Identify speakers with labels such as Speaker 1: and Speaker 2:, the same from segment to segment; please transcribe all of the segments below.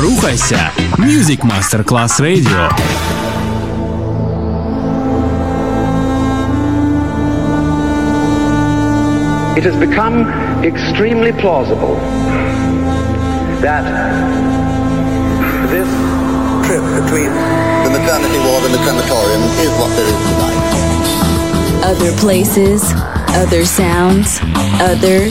Speaker 1: Рухайся. Music Master Class Radio.
Speaker 2: It has become extremely plausible that this
Speaker 3: trip between the maternity ward and the crematorium is what there is tonight.
Speaker 4: Other places, other sounds, other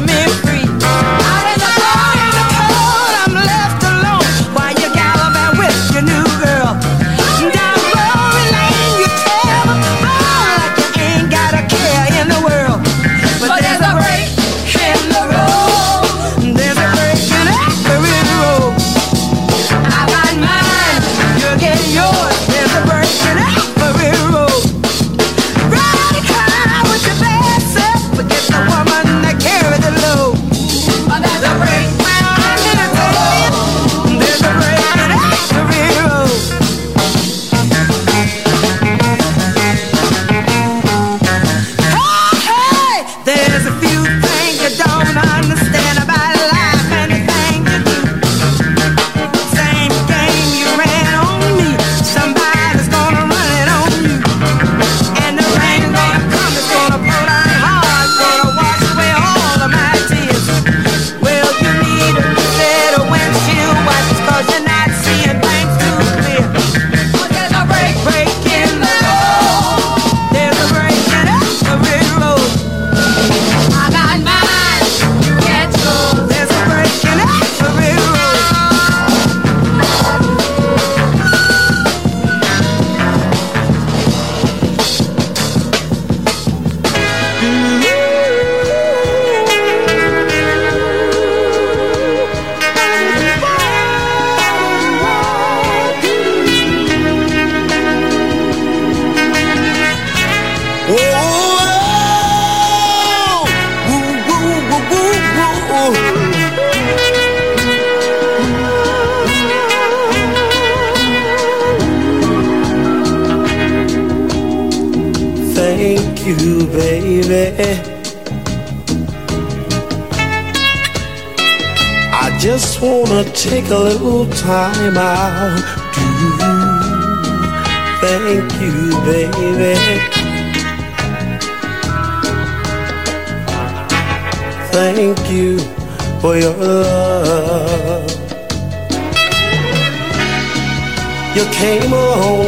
Speaker 5: me
Speaker 6: baby. I just wanna take a little time out. Do thank you, baby. Thank you for your love. You came on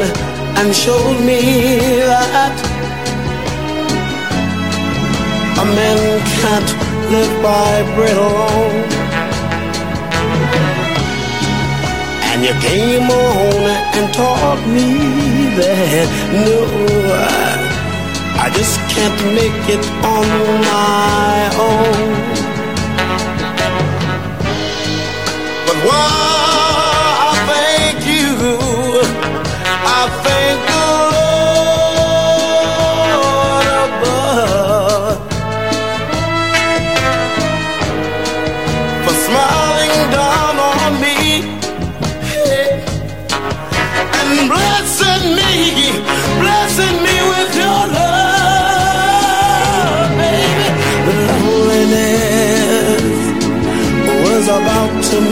Speaker 6: and showed me that a man can't live by bread alone. And you came on and taught me that no, I, just can't make it on my own. But why?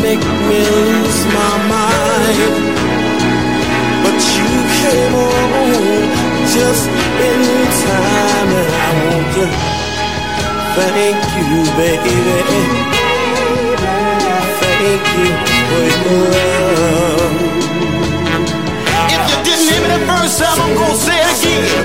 Speaker 1: make me lose my mind. But you came on just in time, and I want to thank you, baby. Thank you for your love. If you didn't hear me the first time, I'm gonna say it again.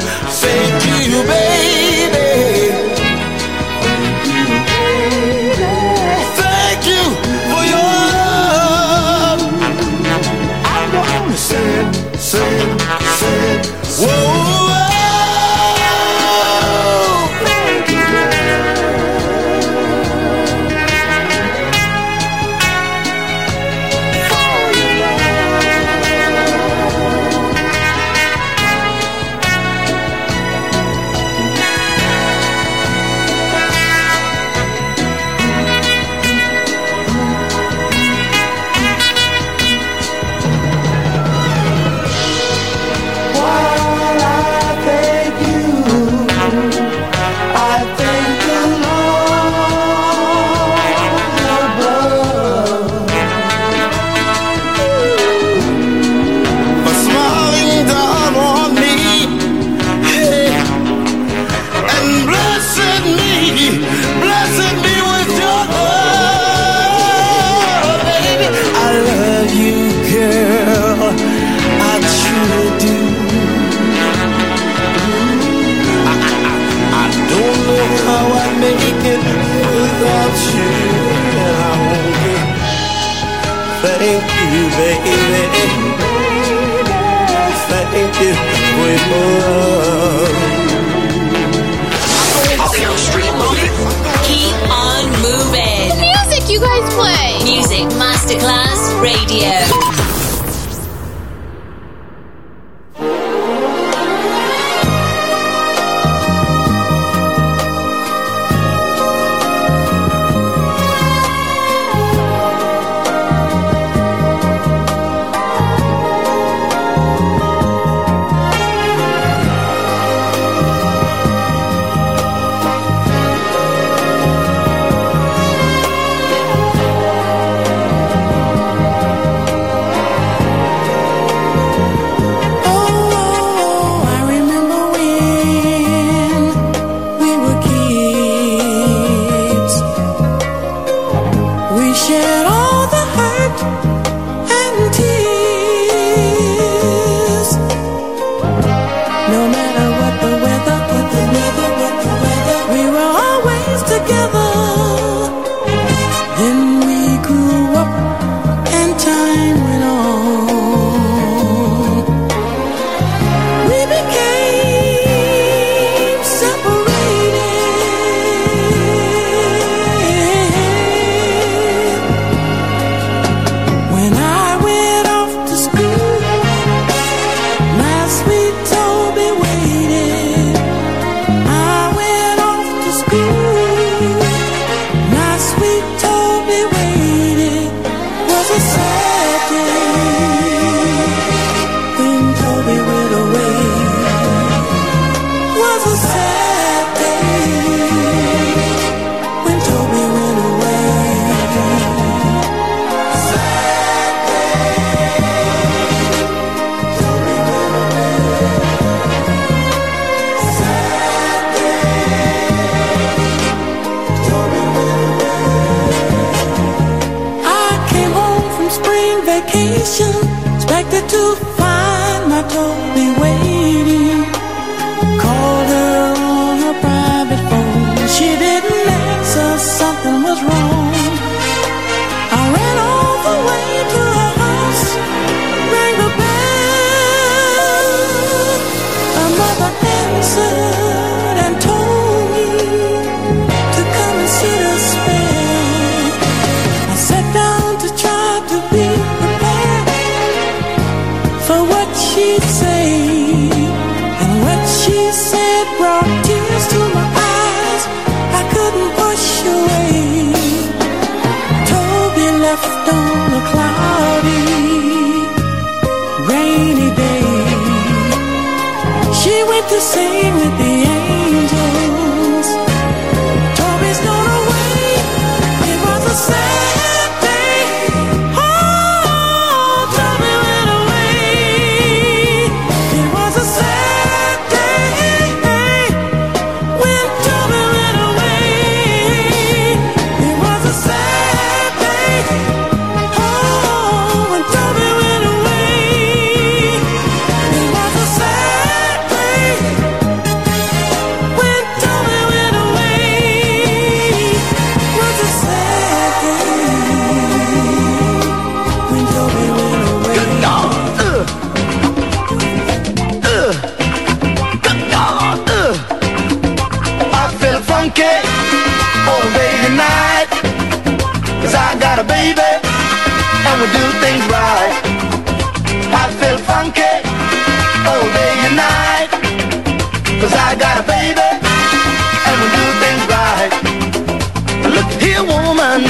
Speaker 7: Woman,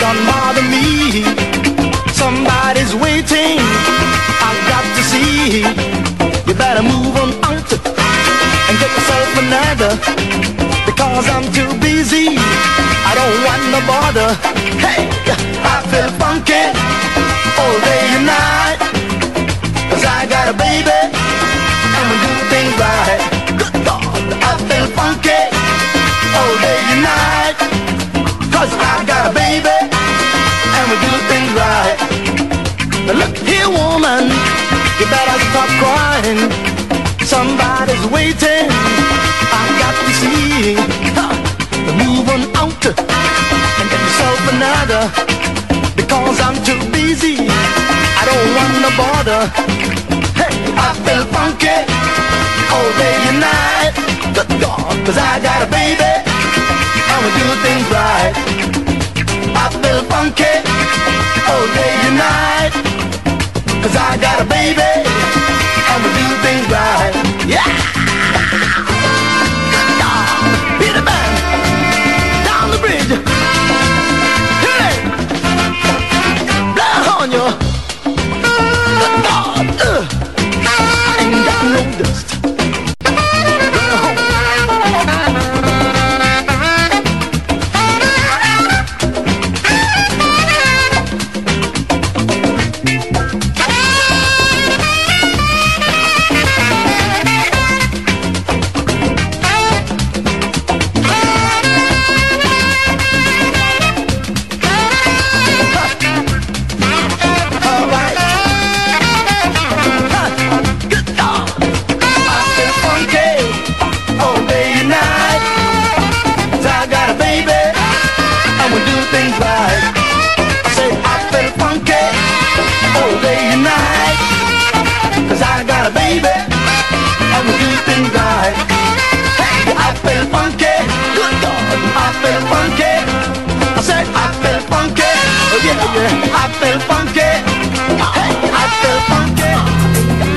Speaker 7: don't bother me. Somebody's waiting. I've got to see. You better move on out and get yourself another. Because I'm too busy. I don't want no bother. Hey, I feel funky all day and night. Cause I got a baby and we do things right. Good God, I feel funky all day and night. Cause I got a baby and we do things right. Now look here, woman, you better stop crying. Somebody's waiting. I got to see. Huh. Move on out and get yourself another. Because I'm too busy. I don't want no bother. Hey, I feel funky all day and night. Cause I got a baby. And we do things right. I feel funky all day and night. Cause I got a baby. And we do things right.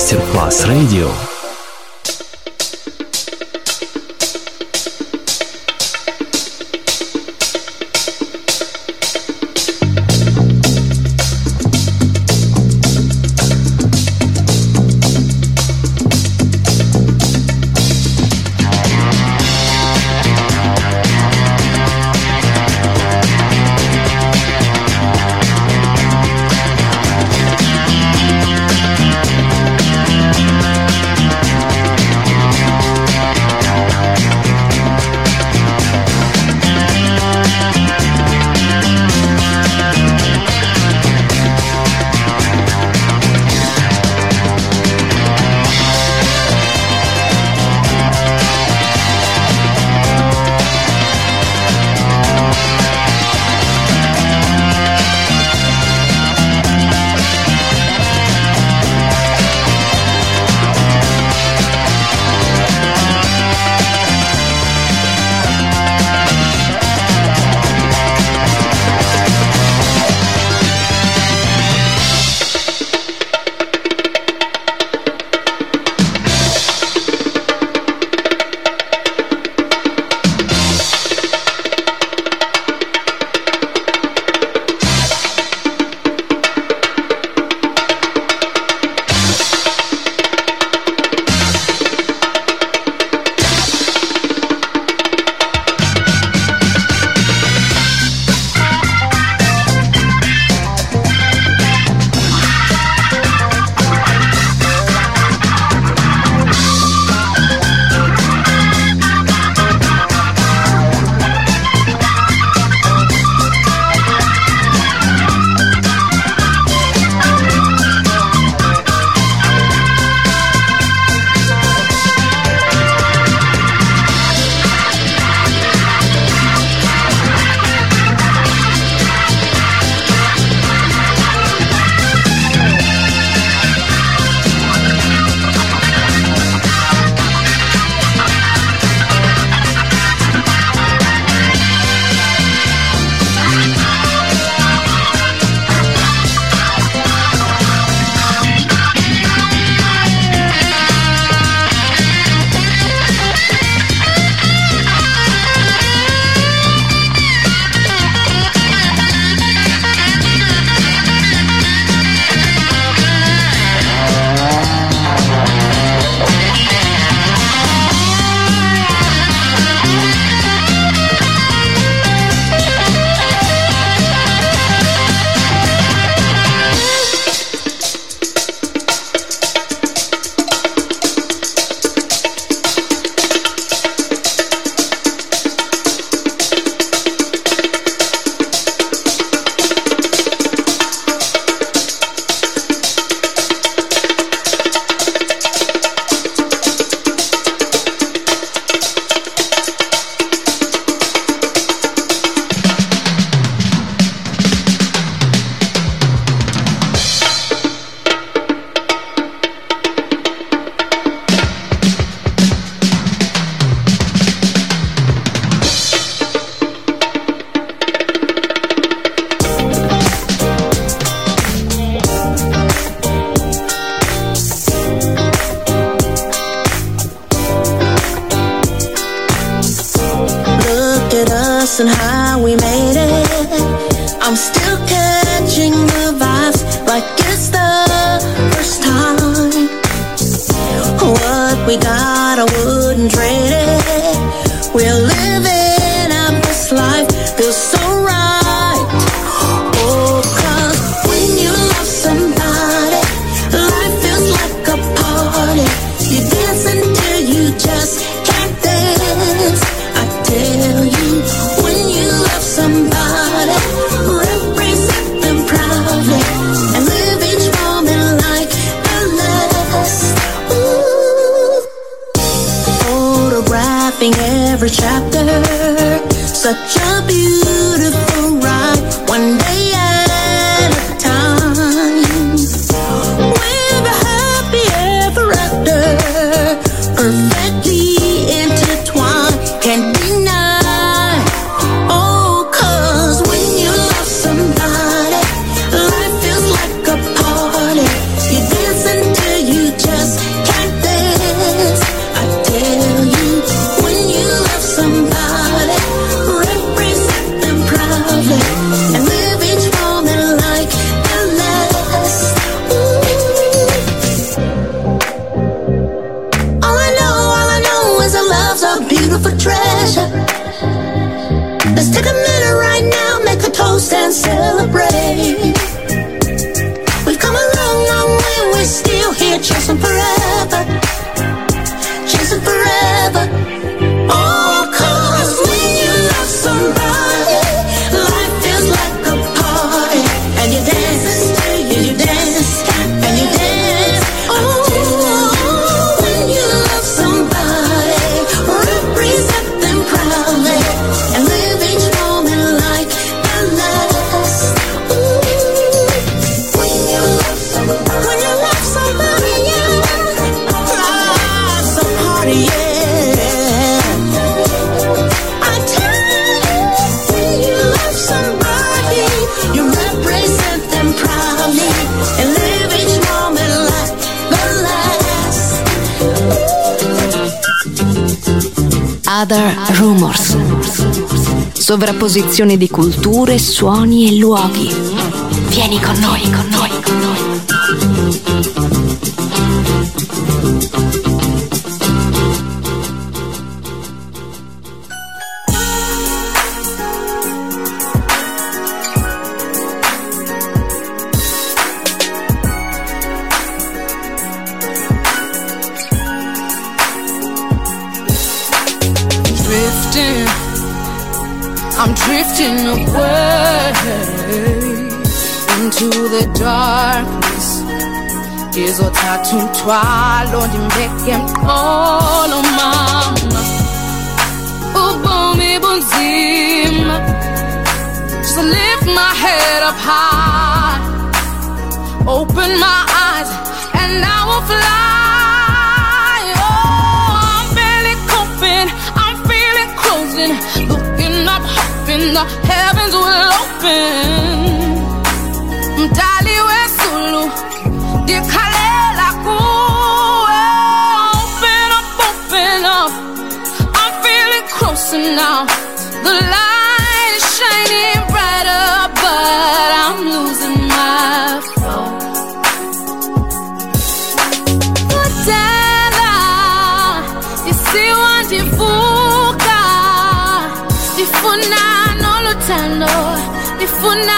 Speaker 1: Music Masterclass
Speaker 4: Other Rumors. Sovrapposizione di culture, suoni e luoghi. Vieni con noi, con noi, con noi.
Speaker 8: into the darkness. Hizo tathuthwalo ndimbeke mqolo mama Ubomi bunzima Just lift my head up high. Open my eyes and I will fly. Oh, I'm barely coping I'm feeling closing. Looking up, hoping the heavens will open mtali we sulu dikhalela kuwe. Open up open up. I'm feeling closer now. The light is shining brighter but i'm losing my flow. Kutela isiwandivuka ndifuna nolothando ndifuna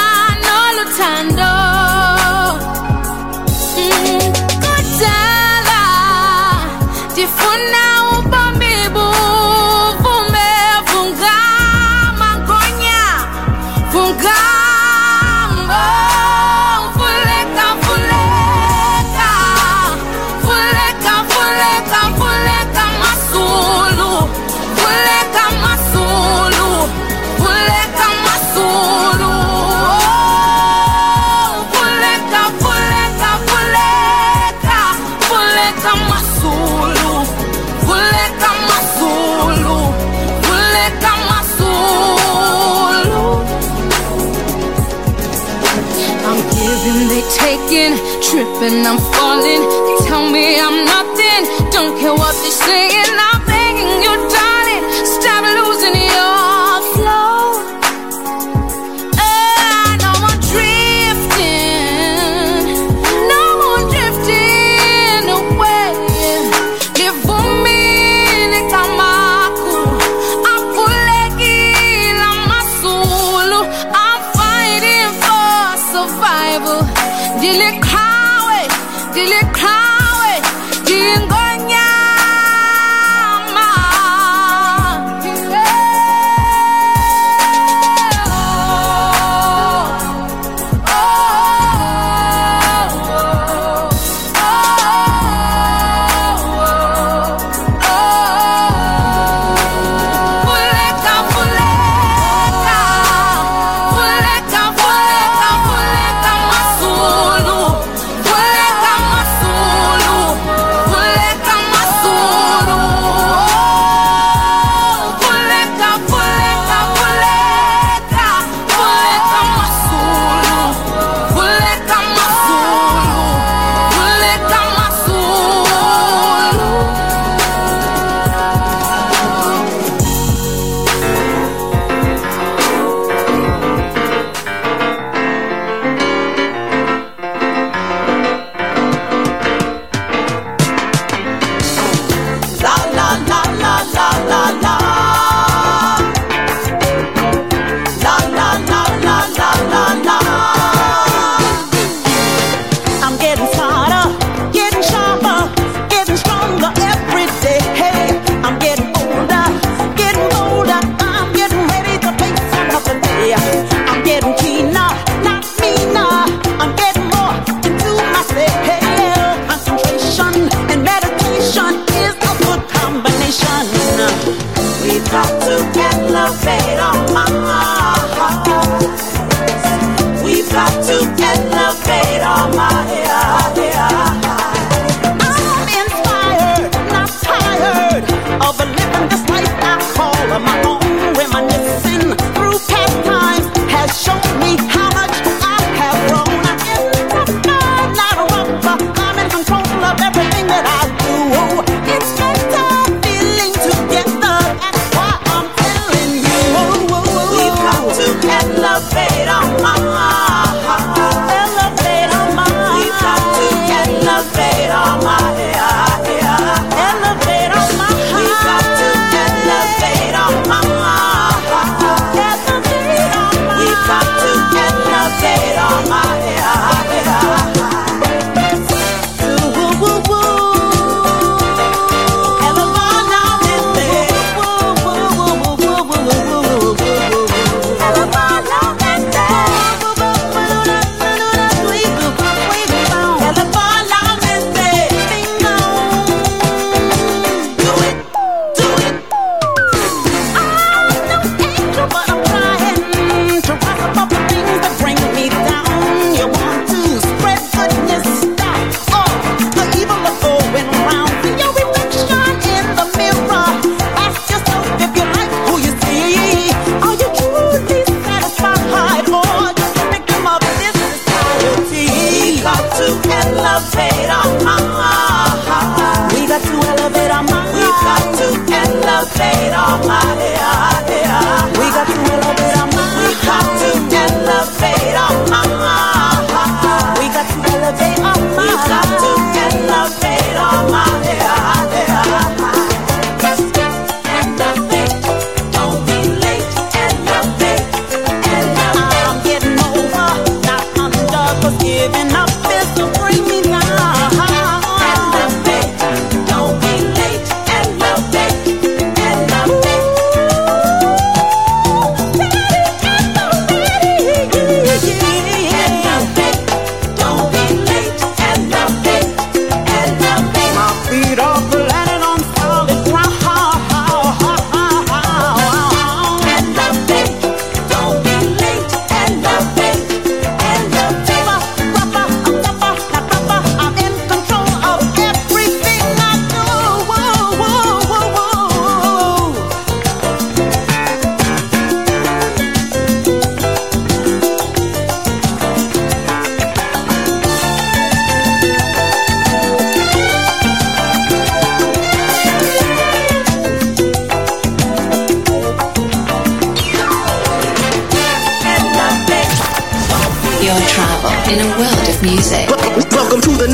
Speaker 8: and
Speaker 5: I'm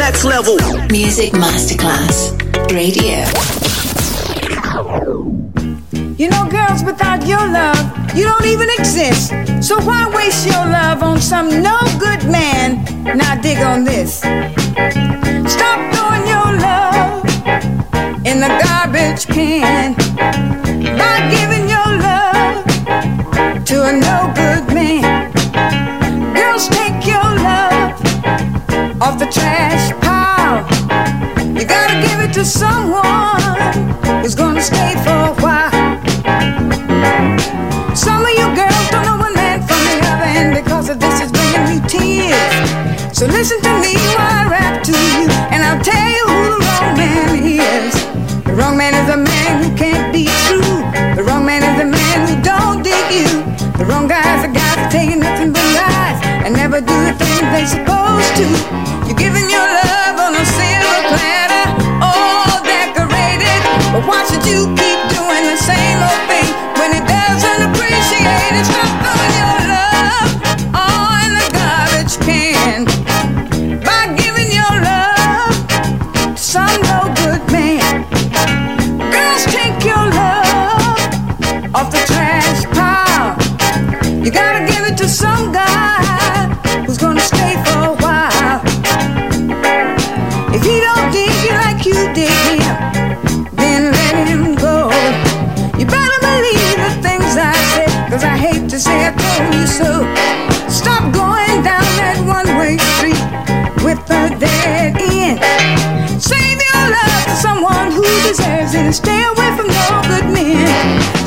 Speaker 6: next level.
Speaker 9: Music Masterclass Radio.
Speaker 10: You know, girls, without your love, you don't even exist. So why waste your love on some no good man? Now dig on this. Stop throwing your love in the garbage can. everything they're supposed to. so stop going down that one-way street with a dead end. Save your love someone who deserves it stay away from no good men.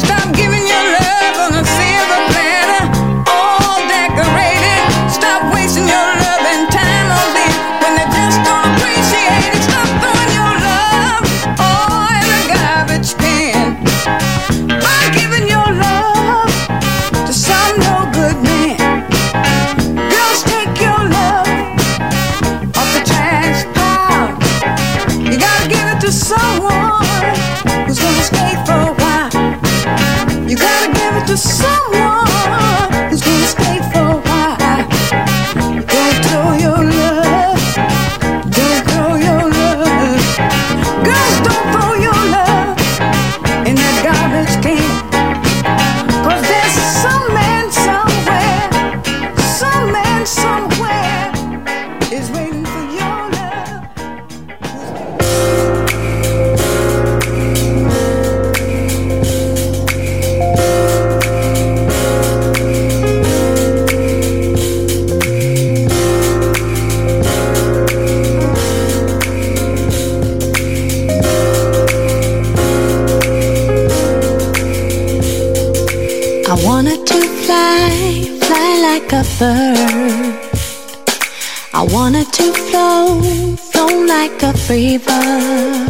Speaker 9: freedom.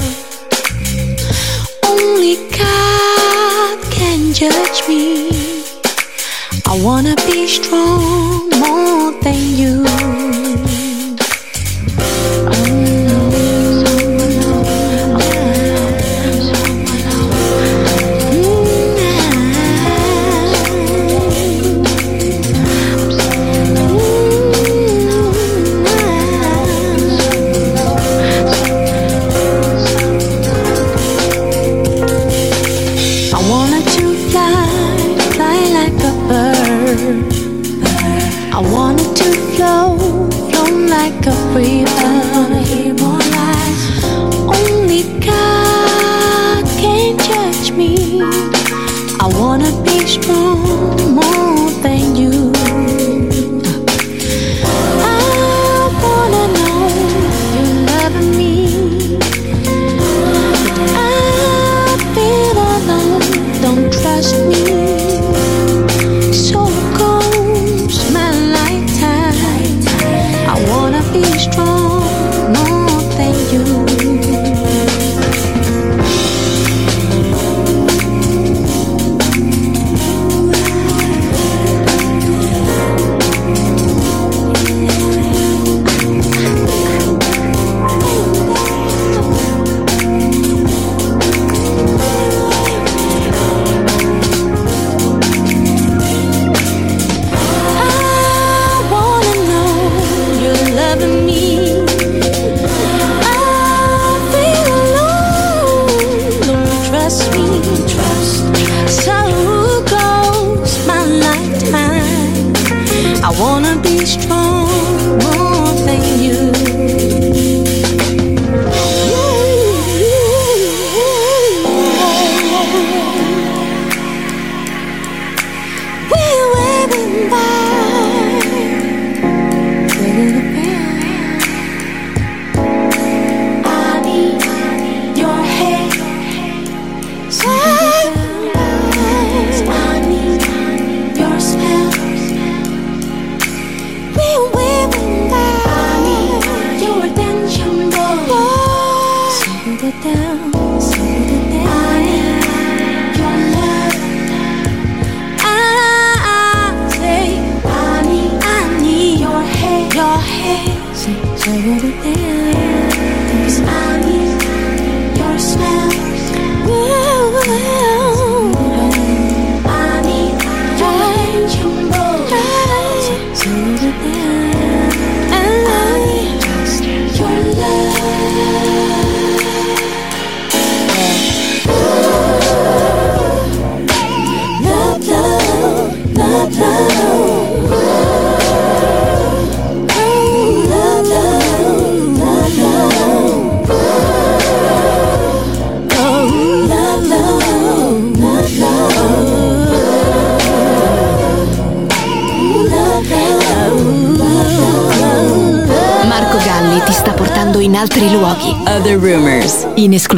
Speaker 9: Only God can judge me. I wanna be strong more than you.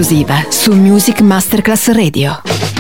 Speaker 1: esclusiva su Music Masterclass Radio.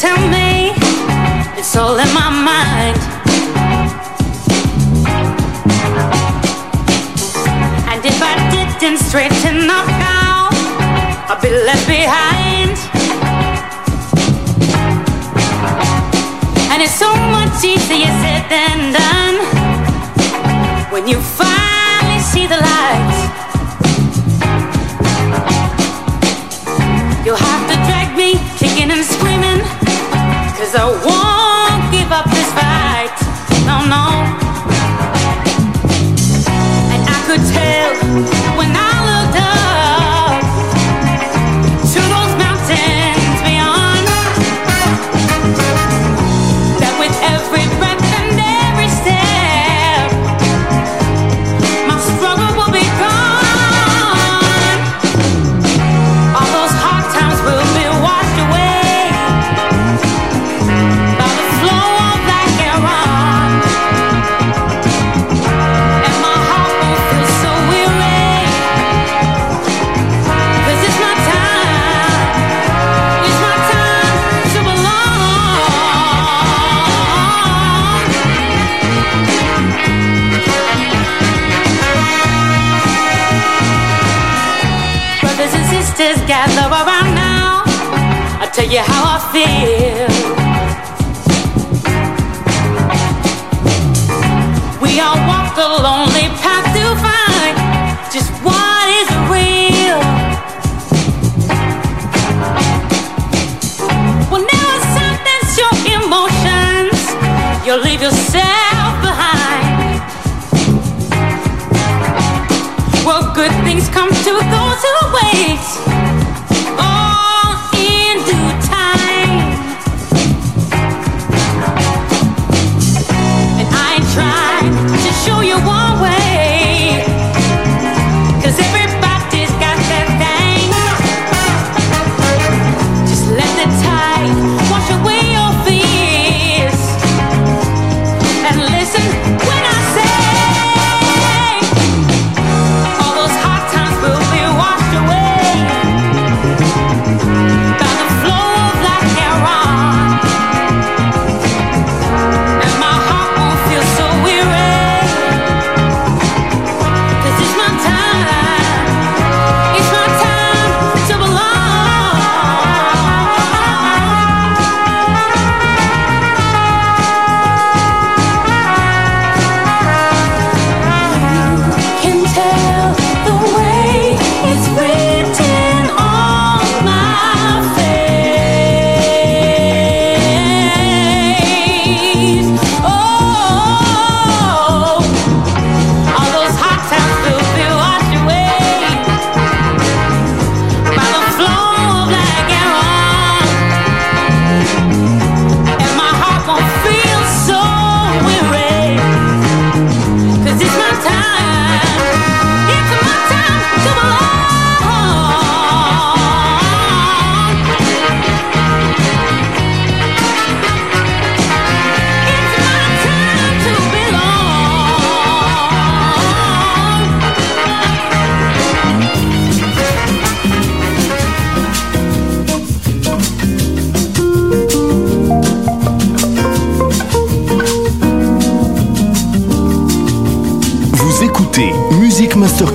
Speaker 11: tell me it's all in my mind. And if I didn't straighten up now, I'd be left behind. And it's so much easier said than done when you Cause I won't give up this fight. No, no. And I could tell. over right now. I'll tell you how I feel. We all walk the lonely path to find just what is real. Whenever something's your emotions, you leave yourself behind. Well, good things come to those who wait.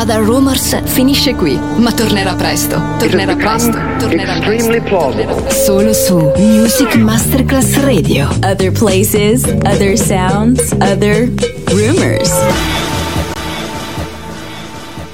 Speaker 4: Other Rumors finisce qui, ma tornerà presto. Tornerà presto. Tornerà
Speaker 2: extremely plausible.
Speaker 4: Solo su Music Masterclass Radio.
Speaker 12: Other places, other sounds, other rumors.